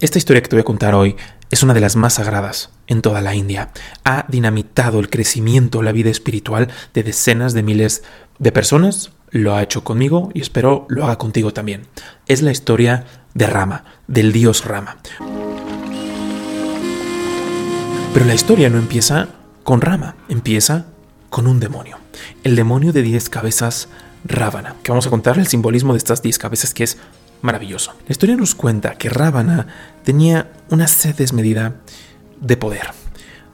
Esta historia que te voy a contar hoy es una de las más sagradas en toda la India. Ha dinamitado el crecimiento, la vida espiritual de decenas de miles de personas. Lo ha hecho conmigo y espero lo haga contigo también. Es la historia de Rama, del dios Rama. Pero la historia no empieza con Rama, empieza con un demonio. El demonio de diez cabezas Ravana, que vamos a contar el simbolismo de estas diez cabezas que es maravilloso. La historia nos cuenta que Ravana tenía una sed desmedida de poder.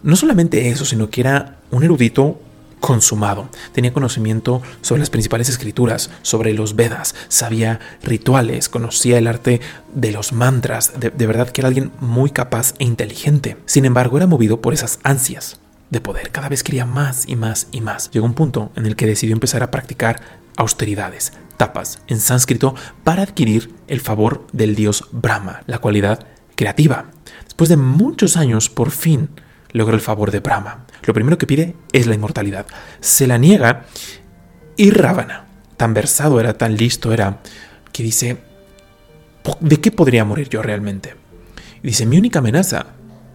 No solamente eso, sino que era un erudito consumado. Tenía conocimiento sobre las principales escrituras, sobre los Vedas, sabía rituales, conocía el arte de los mantras, de, de, verdad que era alguien muy capaz e inteligente. Sin embargo, era movido por esas ansias de poder. Cada vez quería más y más y más. Llegó un punto en el que decidió empezar a practicar austeridades, tapas en sánscrito, para adquirir el favor del dios Brahma, la cualidad creativa. Después de muchos años, por fin logra el favor de Brahma. Lo primero que pide es la inmortalidad. Se la niega y Ravana, tan versado era, tan listo era, que dice, ¿de qué podría morir yo realmente? Y dice, mi única amenaza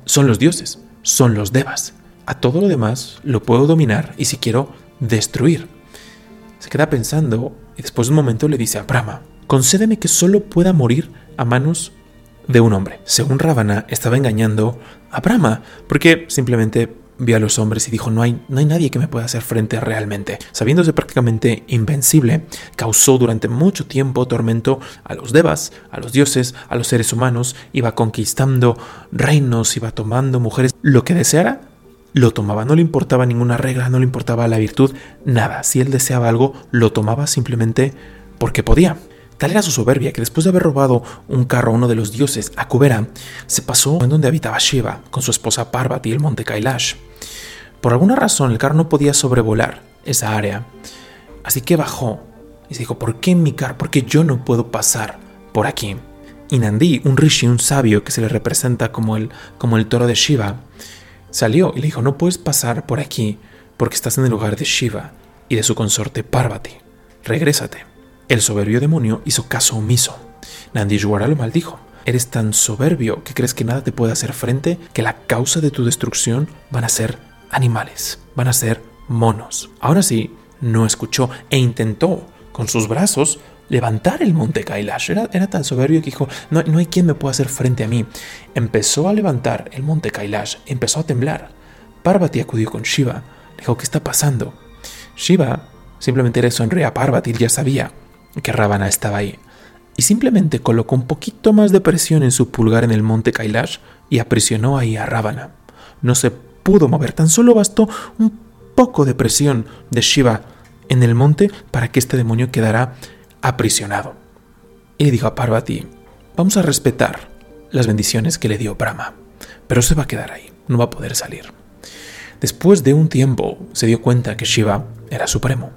son los dioses, son los devas. A todo lo demás lo puedo dominar y si quiero, destruir. Se queda pensando y después de un momento le dice a Brahma, concédeme que solo pueda morir a manos de un hombre. Según Ravana, estaba engañando a Brahma, porque simplemente vio a los hombres y dijo, no hay, no hay nadie que me pueda hacer frente realmente. Sabiéndose prácticamente invencible, causó durante mucho tiempo tormento a los devas, a los dioses, a los seres humanos, iba conquistando reinos, iba tomando mujeres, lo que deseara lo tomaba, no le importaba ninguna regla, no le importaba la virtud, nada. Si él deseaba algo, lo tomaba simplemente porque podía. Tal era su soberbia que después de haber robado un carro a uno de los dioses, a se pasó en donde habitaba Shiva con su esposa Parvati, el monte Kailash. Por alguna razón el carro no podía sobrevolar esa área, así que bajó y se dijo, ¿por qué mi carro? ¿Por qué yo no puedo pasar por aquí? Y Nandi, un rishi, un sabio que se le representa como el, como el toro de Shiva, Salió y le dijo, no puedes pasar por aquí porque estás en el lugar de Shiva y de su consorte Parvati. Regrésate. El soberbio demonio hizo caso omiso. Nandishwara lo maldijo. Eres tan soberbio que crees que nada te puede hacer frente, que la causa de tu destrucción van a ser animales, van a ser monos. Ahora sí, no escuchó e intentó con sus brazos levantar el monte Kailash. Era, era tan soberbio que dijo, no, no, hay quien me pueda hacer frente a mí. Empezó a levantar el monte Kailash, empezó a temblar. Parvati acudió con Shiva, dijo, ¿qué está pasando? Shiva simplemente le sonrió a Parvati, ya sabía que Ravana estaba ahí. Y simplemente colocó un poquito más de presión en su pulgar en el monte Kailash y aprisionó ahí a Ravana. No se pudo mover, tan solo bastó un poco de presión de Shiva en el monte para que este demonio quedara aprisionado. Y le dijo a Parvati, vamos a respetar las bendiciones que le dio Brahma, pero se va a quedar ahí, no va a poder salir. Después de un tiempo se dio cuenta que Shiva era supremo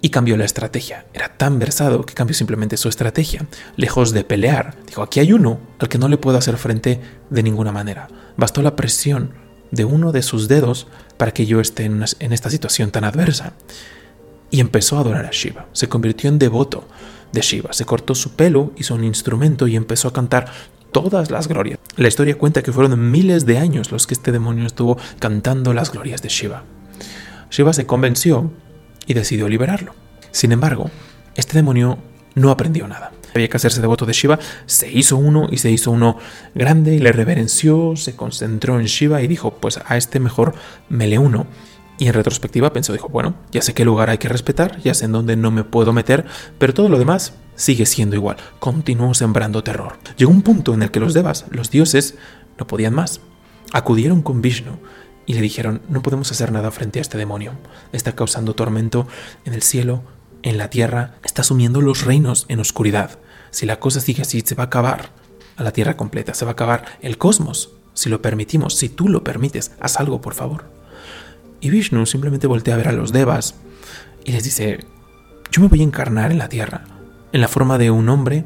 y cambió la estrategia. Era tan versado que cambió simplemente su estrategia. Lejos de pelear, dijo, aquí hay uno al que no le puedo hacer frente de ninguna manera. Bastó la presión de uno de sus dedos para que yo esté en, en esta situación tan adversa y empezó a adorar a Shiva. Se convirtió en devoto de Shiva. Se cortó su pelo, hizo un instrumento y empezó a cantar todas las glorias. La historia cuenta que fueron miles de años los que este demonio estuvo cantando las glorias de Shiva. Shiva se convenció y decidió liberarlo. Sin embargo, este demonio no aprendió nada. Había que hacerse devoto de Shiva, se hizo uno y se hizo uno grande y le reverenció, se concentró en Shiva y dijo, pues a este mejor me le uno. Y en retrospectiva pensó, dijo, bueno, ya sé qué lugar hay que respetar, ya sé en dónde no me puedo meter, pero todo lo demás sigue siendo igual. Continuó sembrando terror. Llegó un punto en el que los devas, los dioses, no podían más. Acudieron con Vishnu y le dijeron, no podemos hacer nada frente a este demonio. Está causando tormento en el cielo, en la tierra, está sumiendo los reinos en oscuridad. Si la cosa sigue así, se va a acabar a la tierra completa, se va a acabar el cosmos. Si lo permitimos, si tú lo permites, haz algo, por favor. Y Vishnu simplemente voltea a ver a los devas y les dice, yo me voy a encarnar en la tierra, en la forma de un hombre,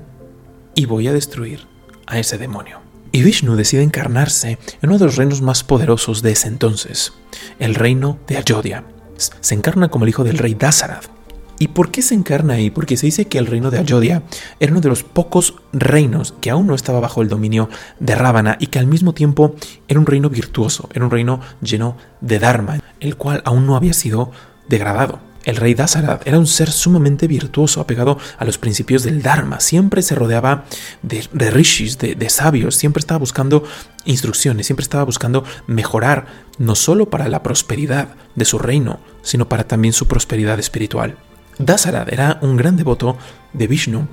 y voy a destruir a ese demonio. Y Vishnu decide encarnarse en uno de los reinos más poderosos de ese entonces, el reino de Ayodhya. Se encarna como el hijo del rey Dasarath. ¿Y por qué se encarna ahí? Porque se dice que el reino de Ayodhya era uno de los pocos reinos que aún no estaba bajo el dominio de Ravana y que al mismo tiempo era un reino virtuoso, era un reino lleno de Dharma, el cual aún no había sido degradado. El rey Dasarath era un ser sumamente virtuoso, apegado a los principios del Dharma. Siempre se rodeaba de, rishis, de, sabios. Siempre estaba buscando instrucciones, siempre estaba buscando mejorar, no solo para la prosperidad de su reino, sino para también su prosperidad espiritual. Dasarath era un gran devoto de Vishnu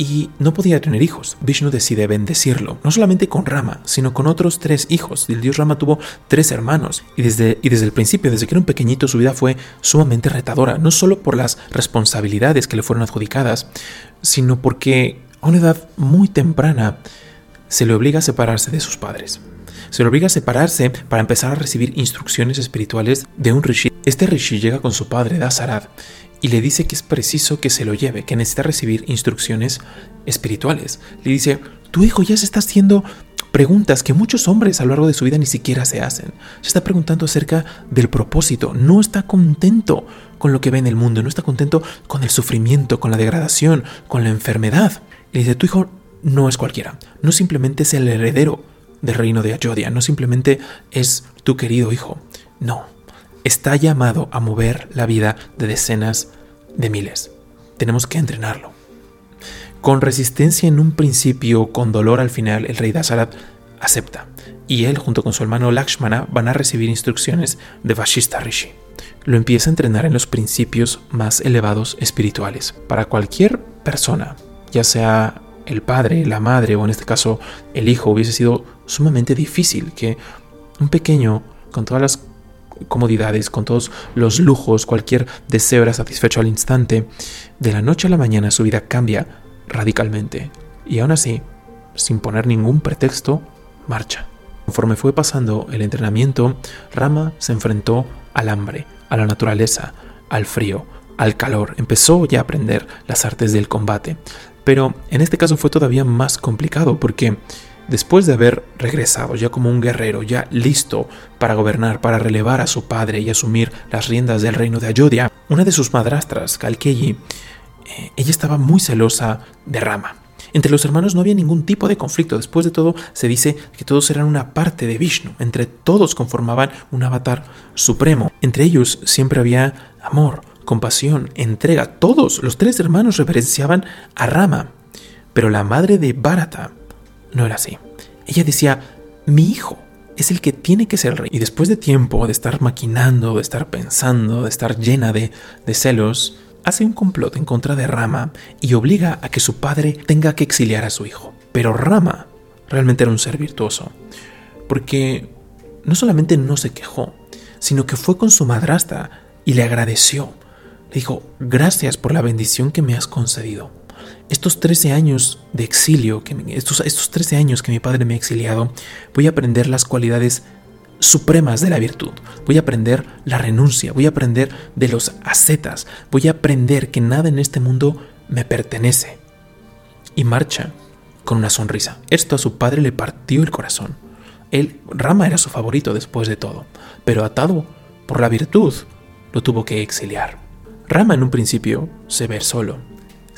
y no podía tener hijos. Vishnu decide bendecirlo, no solamente con Rama, sino con otros tres hijos. El dios Rama tuvo tres hermanos y desde, y desde el principio, desde que era un pequeñito, su vida fue sumamente retadora, no solo por las responsabilidades que le fueron adjudicadas, sino porque a una edad muy temprana se le obliga a separarse de sus padres. Se le obliga a separarse para empezar a recibir instrucciones espirituales de un rishi. Este rishi llega con su padre, Dasarath, y le dice que es preciso que se lo lleve, que necesita recibir instrucciones espirituales. Le dice, tu hijo ya se está haciendo preguntas que muchos hombres a lo largo de su vida ni siquiera se hacen. Se está preguntando acerca del propósito, no está contento con lo que ve en el mundo, no está contento con el sufrimiento, con la degradación, con la enfermedad. Le dice, tu hijo no es cualquiera, no simplemente es el heredero del reino de Ayodhya, no simplemente es tu querido hijo, no, está llamado a mover la vida de decenas de miles. Tenemos que entrenarlo. Con resistencia en un principio, con dolor al final, el rey Dasarath acepta. Y él, junto con su hermano Lakshmana, van a recibir instrucciones de Vashista Rishi. Lo empieza a entrenar en los principios más elevados espirituales. Para cualquier persona, ya sea el padre, la madre o en este caso el hijo, hubiese sido sumamente difícil que un pequeño, con todas las comodidades, con todos los lujos, cualquier deseo era satisfecho al instante, de la noche a la mañana su vida cambia radicalmente. Y aún así, sin poner ningún pretexto, marcha. Conforme fue pasando el entrenamiento, Rama se enfrentó al hambre, a la naturaleza, al frío, al calor. Empezó ya a aprender las artes del combate. Pero en este caso fue todavía más complicado porque Después de haber regresado ya como un guerrero, ya listo para gobernar, para relevar a su padre y asumir las riendas del reino de Ayodhya, una de sus madrastras, Kalkeyi, eh, ella estaba muy celosa de Rama. Entre los hermanos no había ningún tipo de conflicto. Después de todo, se dice que todos eran una parte de Vishnu. Entre todos conformaban un avatar supremo. Entre ellos siempre había amor, compasión, entrega. Todos los tres hermanos reverenciaban a Rama. Pero la madre de Bharata, no era así. Ella decía, mi hijo es el que tiene que ser rey. Y después de tiempo de estar maquinando, de estar pensando, de estar llena de, de celos, hace un complot en contra de Rama y obliga a que su padre tenga que exiliar a su hijo. Pero Rama realmente era un ser virtuoso, porque no solamente no se quejó, sino que fue con su madrastra y le agradeció. Le dijo, gracias por la bendición que me has concedido estos 13 años de exilio, estos, estos 13 años que mi padre me ha exiliado, voy a aprender las cualidades supremas de la virtud. Voy a aprender la renuncia, voy a aprender de los ascetas, voy a aprender que nada en este mundo me pertenece. Y marcha con una sonrisa. Esto a su padre le partió el corazón. Él, Rama era su favorito después de todo, pero atado por la virtud, lo tuvo que exiliar. Rama en un principio se ve solo,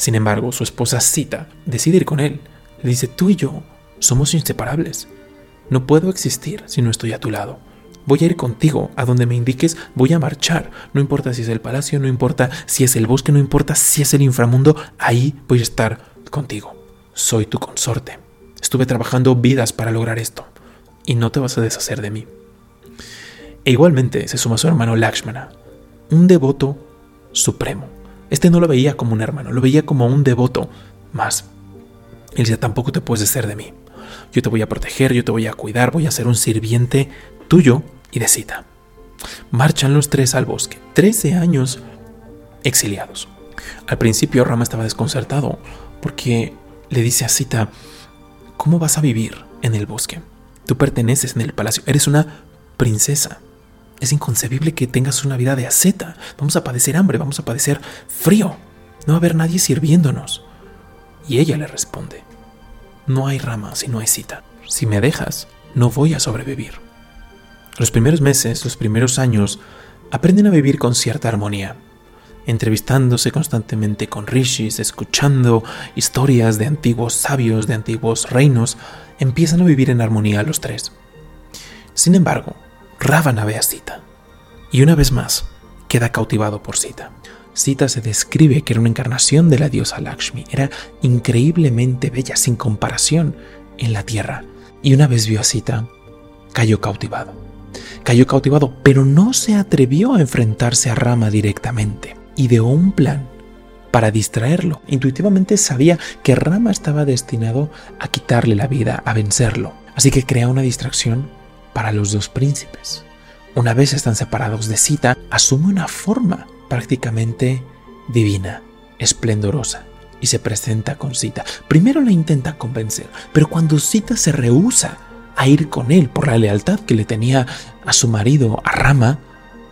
sin embargo, su esposa Sita decide ir con él. Le dice, tú y yo somos inseparables. No puedo existir si no estoy a tu lado. Voy a ir contigo, a donde me indiques, voy a marchar. No importa si es el palacio, no importa si es el bosque, no importa si es el inframundo, ahí voy a estar contigo. Soy tu consorte. Estuve trabajando vidas para lograr esto, y no te vas a deshacer de mí. E igualmente se suma su hermano Lakshmana, un devoto supremo este no lo veía como un hermano, lo veía como un devoto más. Él decía, tampoco te puedes deshacer de mí. Yo te voy a proteger, yo te voy a cuidar, voy a ser un sirviente tuyo y de Cita. Marchan los tres al bosque, trece años exiliados. Al principio Rama estaba desconcertado porque le dice a Cita, ¿cómo vas a vivir en el bosque? Tú perteneces en el palacio, eres una princesa. Es inconcebible que tengas una vida de asceta. Vamos a padecer hambre, vamos a padecer frío. No va a haber nadie sirviéndonos. Y ella le responde, no hay rama si no hay cita. Si me dejas, no voy a sobrevivir. Los primeros meses, los primeros años, aprenden a vivir con cierta armonía. entrevistándose constantemente con rishis, escuchando historias de antiguos sabios, de antiguos reinos, empiezan a vivir en armonía los tres. Sin embargo, Ravana ve a Sita y una vez más queda cautivado por Sita. Sita se describe que era una encarnación de la diosa Lakshmi, era increíblemente bella sin comparación en la tierra. Y una vez vio a Sita, cayó cautivado. Cayó cautivado, pero no se atrevió a enfrentarse a Rama directamente. Ideó un plan para distraerlo. Intuitivamente sabía que Rama estaba destinado a quitarle la vida, a vencerlo. Así que crea una distracción para los dos príncipes. Una vez están separados de Sita, asume una forma prácticamente divina, esplendorosa, y se presenta con Sita. Primero la intenta convencer, pero cuando Sita se rehúsa a ir con él por la lealtad que le tenía a su marido, a Rama,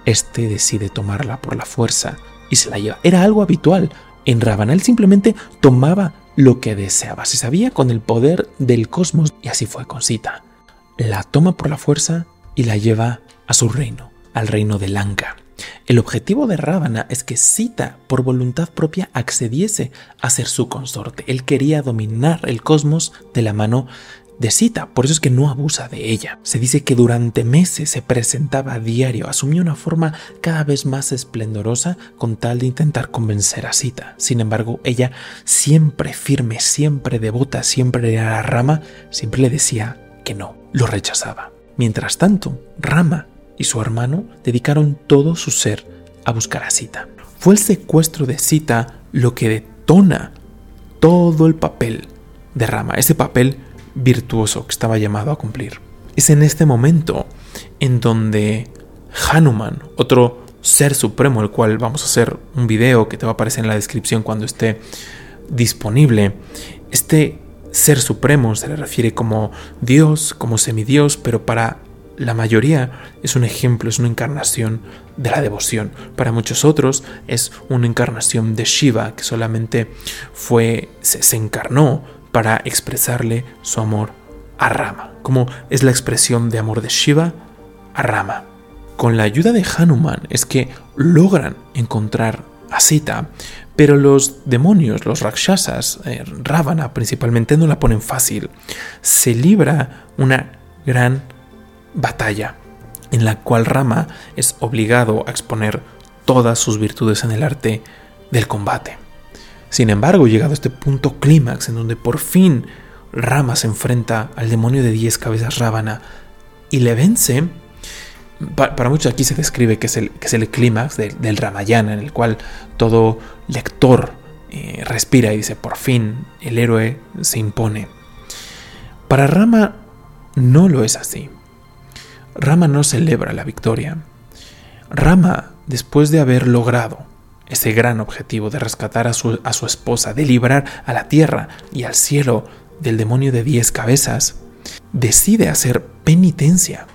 este decide tomarla por la fuerza y se la lleva. Era algo habitual en Ravana. Él simplemente tomaba lo que deseaba. Se sabía con el poder del cosmos y así fue con Sita. La toma por la fuerza y la lleva a su reino, al reino de Lanka. El objetivo de Rábana es que Sita, por voluntad propia, accediese a ser su consorte. Él quería dominar el cosmos de la mano de Sita, por eso es que no abusa de ella. Se dice que durante meses se presentaba a diario, asumía una forma cada vez más esplendorosa con tal de intentar convencer a Sita. Sin embargo, ella siempre firme, siempre devota, siempre era Rama, siempre le decía que no, lo rechazaba. Mientras tanto, Rama y su hermano dedicaron todo su ser a buscar a Sita. Fue el secuestro de Sita lo que detona todo el papel de Rama, ese papel virtuoso que estaba llamado a cumplir. Es en este momento en donde Hanuman, otro ser supremo, el cual vamos a hacer un video que te va a aparecer en la descripción cuando esté disponible, este ser supremo se le refiere como Dios, como semidios, pero para la mayoría es un ejemplo, es una encarnación de la devoción. Para muchos otros es una encarnación de Shiva que solamente fue, se, encarnó para expresarle su amor a Rama, como es la expresión de amor de Shiva a Rama. Con la ayuda de Hanuman es que logran encontrar a Sita, pero los demonios, los rakshasas, eh, Ravana principalmente, no la ponen fácil. Se libra una gran batalla en la cual Rama es obligado a exponer todas sus virtudes en el arte del combate. Sin embargo, llegado a este punto clímax en donde por fin Rama se enfrenta al demonio de diez cabezas Ravana y le vence, para muchos aquí se describe que es el, que es el clímax del Ramayana, en el cual todo lector eh, respira y dice, por fin el héroe se impone. Para Rama no lo es así. Rama no celebra la victoria. Rama, después de haber logrado ese gran objetivo de rescatar a su, a su esposa, de librar a la tierra y al cielo del demonio de diez cabezas, decide hacer penitencia.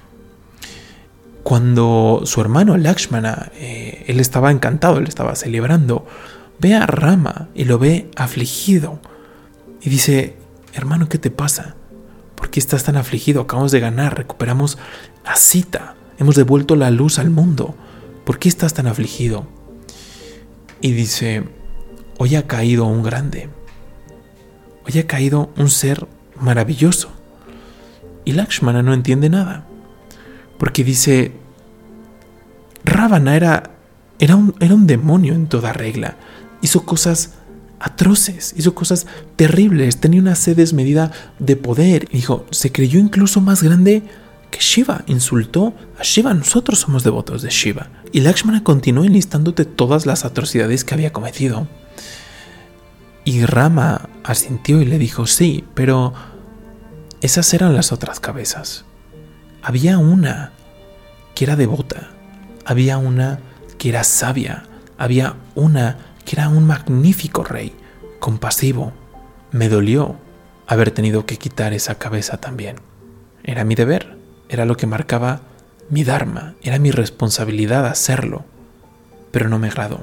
Cuando su hermano Lakshmana, eh, él estaba encantado, él estaba celebrando, ve a Rama y lo ve afligido y dice, hermano, ¿qué te pasa? ¿Por qué estás tan afligido? Acabamos de ganar, recuperamos a Cita, hemos devuelto la luz al mundo. ¿Por qué estás tan afligido? Y dice, hoy ha caído un grande. Hoy ha caído un ser maravilloso. Y Lakshmana no entiende nada. Porque dice, Ravana era, era, un, era un demonio en toda regla. Hizo cosas atroces, hizo cosas terribles, tenía una sed desmedida de poder. Dijo, se creyó incluso más grande que Shiva, insultó a Shiva, nosotros somos devotos de Shiva. Y Lakshmana continuó enlistándote todas las atrocidades que había cometido. Y Rama asintió y le dijo, sí, pero esas eran las otras cabezas. Había una que era devota, había una que era sabia, había una que era un magnífico rey, compasivo. Me dolió haber tenido que quitar esa cabeza también. Era mi deber, era lo que marcaba mi Dharma, era mi responsabilidad hacerlo, pero no me agradó,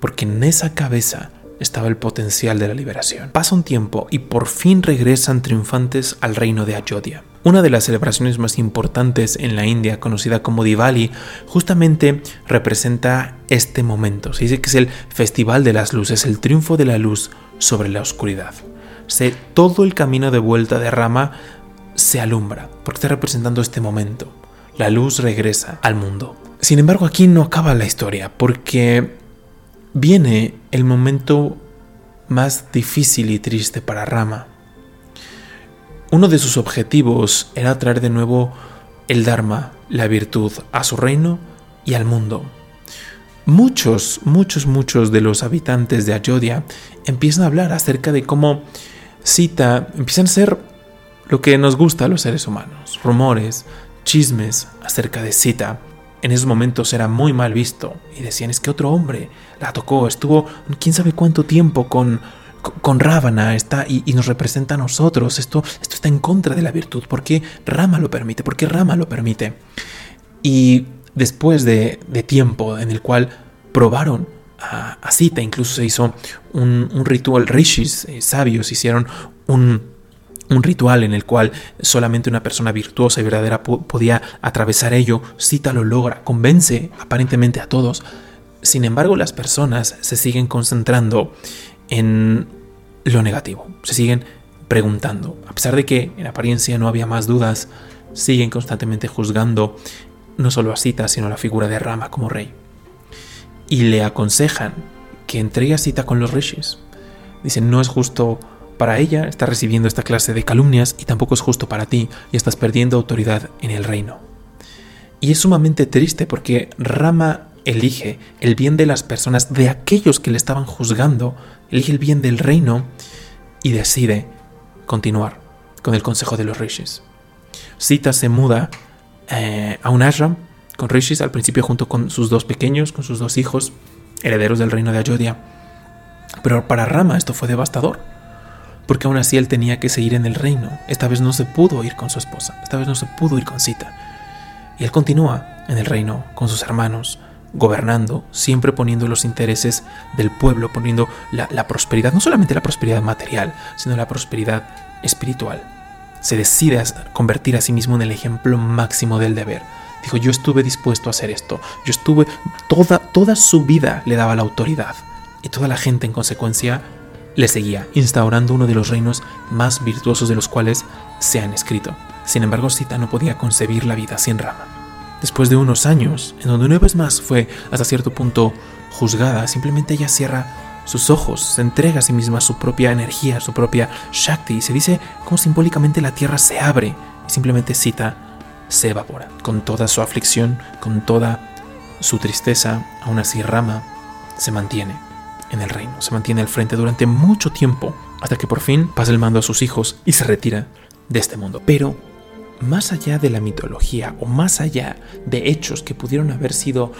porque en esa cabeza estaba el potencial de la liberación. Pasa un tiempo y por fin regresan triunfantes al reino de Ayodhya. Una de las celebraciones más importantes en la India, conocida como Diwali, justamente representa este momento. Se dice que es el festival de las luces, el triunfo de la luz sobre la oscuridad. Se, todo el camino de vuelta de Rama se alumbra, porque está representando este momento. La luz regresa al mundo. Sin embargo, aquí no acaba la historia, porque viene el momento más difícil y triste para Rama. Uno de sus objetivos era traer de nuevo el Dharma, la virtud, a su reino y al mundo. Muchos, muchos, muchos de los habitantes de Ayodhya empiezan a hablar acerca de cómo Sita empiezan a ser lo que nos gusta a los seres humanos, rumores, chismes acerca de Sita. En esos momentos era muy mal visto y decían es que otro hombre la tocó, estuvo quién sabe cuánto tiempo con con Ravana está y, nos representa a nosotros. Esto, esto está en contra de la virtud. ¿Por qué Rama lo permite? ¿Por qué Rama lo permite? Y después de, tiempo en el cual probaron a, Sita, incluso se hizo un, ritual, rishis, eh, sabios, hicieron un, un ritual en el cual solamente una persona virtuosa y verdadera podía atravesar ello. Sita lo logra, convence aparentemente a todos. Sin embargo, las personas se siguen concentrando en lo negativo. Se siguen preguntando. A pesar de que en apariencia no había más dudas, siguen constantemente juzgando no solo a Sita, sino a la figura de Rama como rey. Y le aconsejan que entregue a Sita con los rishis. Dicen, no es justo para ella estar recibiendo esta clase de calumnias y tampoco es justo para ti y estás perdiendo autoridad en el reino. Y es sumamente triste porque Rama elige el bien de las personas, de aquellos que le estaban juzgando, elige el bien del reino y decide continuar con el consejo de los rishis. Sita se muda eh, a un ashram con rishis al principio junto con sus dos pequeños, con sus dos hijos, herederos del reino de Ayodhya. Pero para Rama esto fue devastador, porque aún así él tenía que seguir en el reino. Esta vez no se pudo ir con su esposa, esta vez no se pudo ir con Sita. Y él continúa en el reino con sus hermanos, gobernando, siempre poniendo los intereses del pueblo, poniendo la, prosperidad, no solamente la prosperidad material, sino la prosperidad espiritual. Se decide a convertir a sí mismo en el ejemplo máximo del deber. Dijo, yo estuve dispuesto a hacer esto, yo estuve, toda, toda su vida le daba la autoridad y toda la gente en consecuencia le seguía, instaurando uno de los reinos más virtuosos de los cuales se han escrito. Sin embargo, Sita no podía concebir la vida sin Rama después de unos años, en donde una vez más fue hasta cierto punto juzgada, simplemente ella cierra sus ojos, se entrega a sí misma su propia energía, su propia Shakti, y se dice como simbólicamente la tierra se abre y simplemente cita se evapora. Con toda su aflicción, con toda su tristeza, aún así Rama se mantiene en el reino, se mantiene al frente durante mucho tiempo, hasta que por fin pasa el mando a sus hijos y se retira de este mundo. Pero más allá de la mitología o más allá de hechos que pudieron haber sido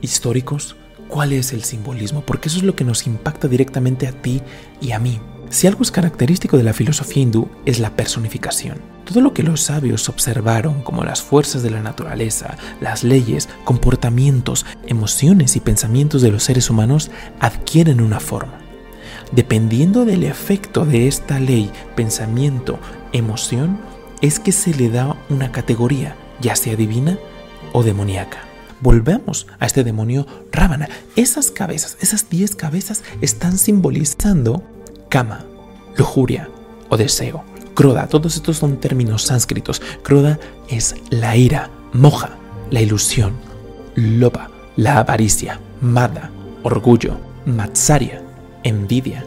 históricos, ¿cuál es el simbolismo? Porque eso es lo que nos impacta directamente a ti y a mí. Si algo es característico de la filosofía hindú es la personificación. Todo lo que los sabios observaron como las fuerzas de la naturaleza, las leyes, comportamientos, emociones y pensamientos de los seres humanos adquieren una forma. Dependiendo del efecto de esta ley, pensamiento, emoción, es que se le da una categoría, ya sea divina o demoníaca. Volvemos a este demonio Rábana. Esas cabezas, esas 10 cabezas están simbolizando kama, lujuria o deseo. Kroda, todos estos son términos sánscritos. Kroda es la ira, moja, la ilusión, lopa, la avaricia, mada, orgullo, matsaria, envidia.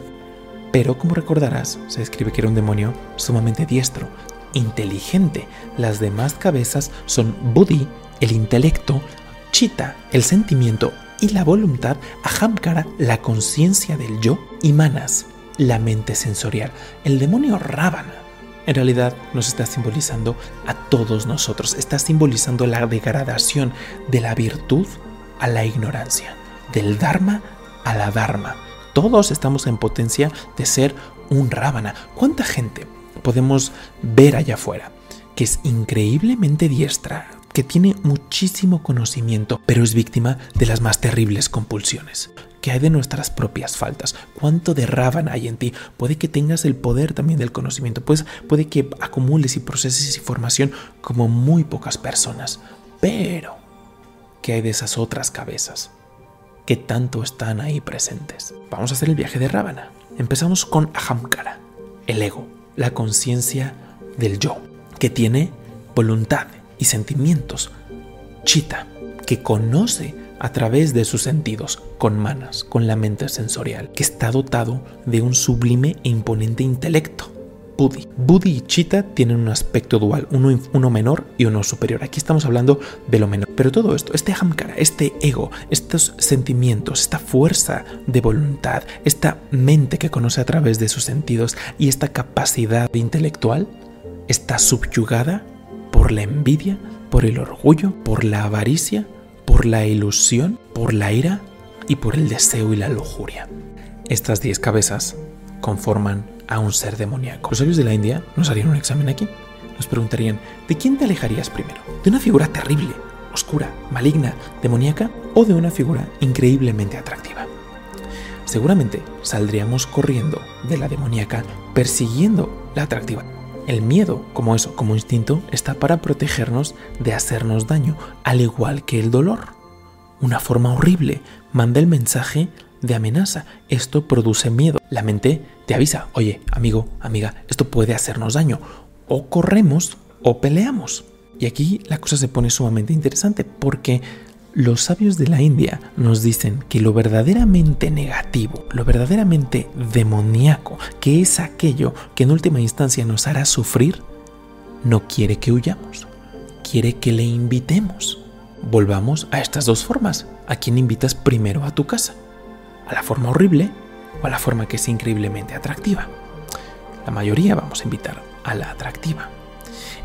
Pero como recordarás, se describe que era un demonio sumamente diestro, inteligente. Las demás cabezas son Buddhi, el intelecto, Chita, el sentimiento y la voluntad, Ahamkara, la conciencia del yo, y Manas, la mente sensorial. El demonio Ravana en realidad nos está simbolizando a todos nosotros, está simbolizando la degradación de la virtud a la ignorancia, del Dharma a la Dharma. Todos estamos en potencia de ser un Ravana. ¿Cuánta gente podemos ver allá afuera, que es increíblemente diestra, que tiene muchísimo conocimiento, pero es víctima de las más terribles compulsiones. ¿Qué hay de nuestras propias faltas? ¿Cuánto de Ravana hay en ti? Puede que tengas el poder también del conocimiento, pues puede que acumules y proceses información como muy pocas personas. Pero, ¿qué hay de esas otras cabezas? ¿Qué tanto están ahí presentes? Vamos a hacer el viaje de Ravana. Empezamos con Ahamkara, el ego, la conciencia del yo, que tiene voluntad y sentimientos. Chita, que conoce a través de sus sentidos, con manas, con la mente sensorial, que está dotado de un sublime e imponente intelecto. Buddhi. Buddhi y Chitta tienen un aspecto dual, uno, uno, menor y uno superior. Aquí estamos hablando de lo menor. Pero todo esto, este hamkara, este ego, estos sentimientos, esta fuerza de voluntad, esta mente que conoce a través de sus sentidos y esta capacidad intelectual, está subyugada por la envidia, por el orgullo, por la avaricia, por la ilusión, por la ira y por el deseo y la lujuria. Estas diez cabezas conforman a un ser demoníaco. Los sabios de la India nos harían un examen aquí. Nos preguntarían, ¿de quién te alejarías primero? ¿De una figura terrible, oscura, maligna, demoníaca o de una figura increíblemente atractiva? Seguramente saldríamos corriendo de la demoníaca persiguiendo la atractiva. El miedo, como eso, como instinto, está para protegernos de hacernos daño, al igual que el dolor. Una forma horrible manda el mensaje de amenaza. Esto produce miedo. La mente te avisa, oye, amigo, amiga, esto puede hacernos daño. O corremos o peleamos. Y aquí la cosa se pone sumamente interesante porque los sabios de la India nos dicen que lo verdaderamente negativo, lo verdaderamente demoníaco, que es aquello que en última instancia nos hará sufrir, no quiere que huyamos, quiere que le invitemos. Volvamos a estas dos formas. ¿A quién invitas primero a tu casa? ¿A la forma horrible o a la forma que es increíblemente atractiva? La mayoría vamos a invitar a la atractiva.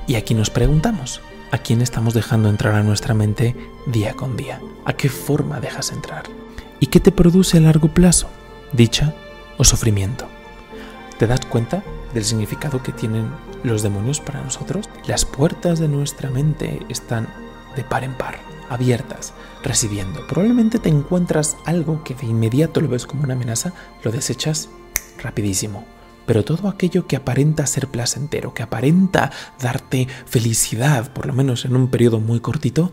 Y aquí nos preguntamos, a quién estamos dejando entrar a nuestra mente día con día, a qué forma dejas entrar y qué te produce a largo plazo, dicha o sufrimiento. ¿Te das cuenta del significado que tienen los demonios para nosotros? Las puertas de nuestra mente están de par en par, abiertas, recibiendo. Probablemente te encuentras algo que de inmediato lo ves como una amenaza, lo desechas rapidísimo pero todo aquello que aparenta ser placentero, que aparenta darte felicidad, por lo menos en un periodo muy cortito,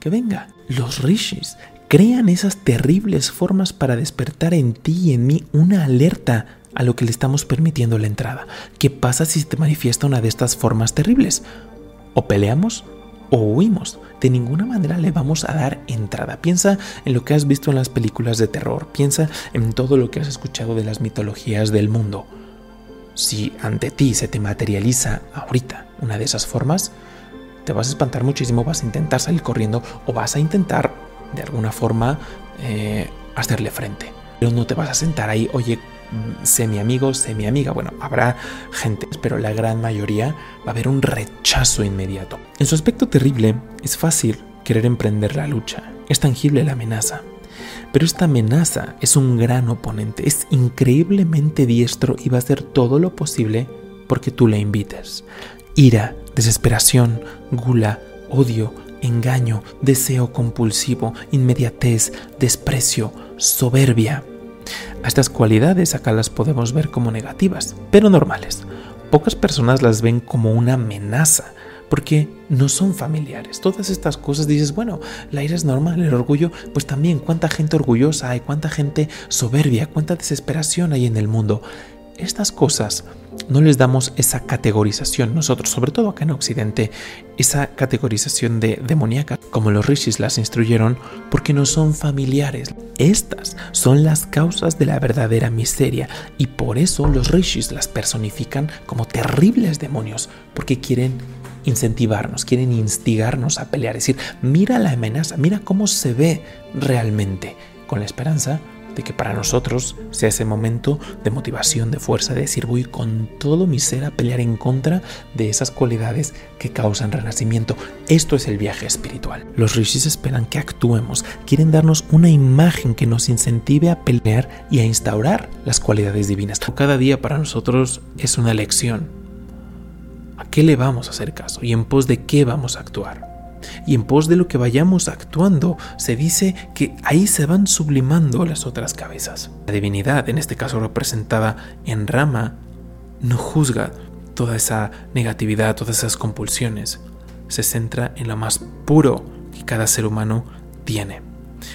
que venga. Los rishis crean esas terribles formas para despertar en ti y en mí una alerta a lo que le estamos permitiendo la entrada. ¿Qué pasa si te manifiesta una de estas formas terribles? O peleamos o huimos. De ninguna manera le vamos a dar entrada. Piensa en lo que has visto en las películas de terror. Piensa en todo lo que has escuchado de las mitologías del mundo si ante ti se te materializa ahorita una de esas formas, te vas a espantar muchísimo, vas a intentar salir corriendo o vas a intentar de alguna forma eh, hacerle frente. Pero no te vas a sentar ahí, oye, sé mi amigo, sé mi amiga. Bueno, habrá gente, pero la gran mayoría va a haber un rechazo inmediato. En su aspecto terrible, es fácil querer emprender la lucha. Es tangible la amenaza. Pero esta amenaza es un gran oponente, es increíblemente diestro y va a hacer todo lo posible porque tú le invites. Ira, desesperación, gula, odio, engaño, deseo compulsivo, inmediatez, desprecio, soberbia. estas cualidades acá las podemos ver como negativas, pero normales. Pocas personas las ven como una amenaza, porque no son familiares. Todas estas cosas dices, bueno, la ira es normal, el orgullo, pues también cuánta gente orgullosa hay, cuánta gente soberbia, cuánta desesperación hay en el mundo. Estas cosas no les damos esa categorización nosotros, sobre todo acá en Occidente, esa categorización de demoníaca, como los rishis las instruyeron, porque no son familiares. Estas son las causas de la verdadera miseria y por eso los rishis las personifican como terribles demonios, porque quieren incentivarnos, quieren instigarnos a pelear, es decir, mira la amenaza, mira cómo se ve realmente, con la esperanza de que para nosotros sea ese momento de motivación, de fuerza, de decir voy con todo mi ser a pelear en contra de esas cualidades que causan renacimiento. Esto es el viaje espiritual. Los rishis esperan que actuemos, quieren darnos una imagen que nos incentive a pelear y a instaurar las cualidades divinas. Cada día para nosotros es una lección, qué le vamos a hacer caso y en pos de qué vamos a actuar. Y en pos de lo que vayamos actuando, se dice que ahí se van sublimando las otras cabezas. La divinidad, en este caso representada en Rama, no juzga toda esa negatividad, todas esas compulsiones. Se centra en lo más puro que cada ser humano tiene.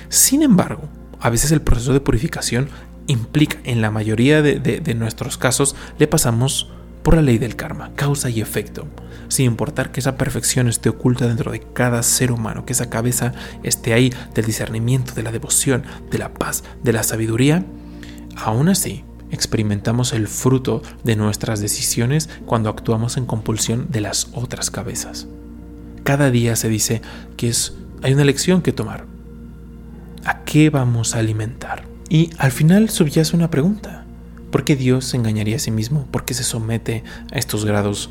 Sin embargo, a veces el proceso de purificación implica, en la mayoría de, nuestros casos, le pasamos por la ley del karma, causa y efecto, sin importar que esa perfección esté oculta dentro de cada ser humano, que esa cabeza esté ahí del discernimiento, de la devoción, de la paz, de la sabiduría, aún así experimentamos el fruto de nuestras decisiones cuando actuamos en compulsión de las otras cabezas. Cada día se dice que es, hay una lección que tomar. ¿A qué vamos a alimentar? Y al final subyace una pregunta. ¿Por qué Dios se engañaría a sí mismo? ¿Por qué se somete a estos grados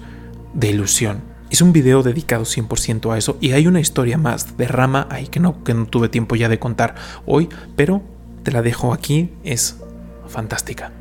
de ilusión? Hice un video dedicado 100% a eso y hay una historia más de Rama ahí que no, que no tuve tiempo ya de contar hoy, pero te la dejo aquí, es fantástica.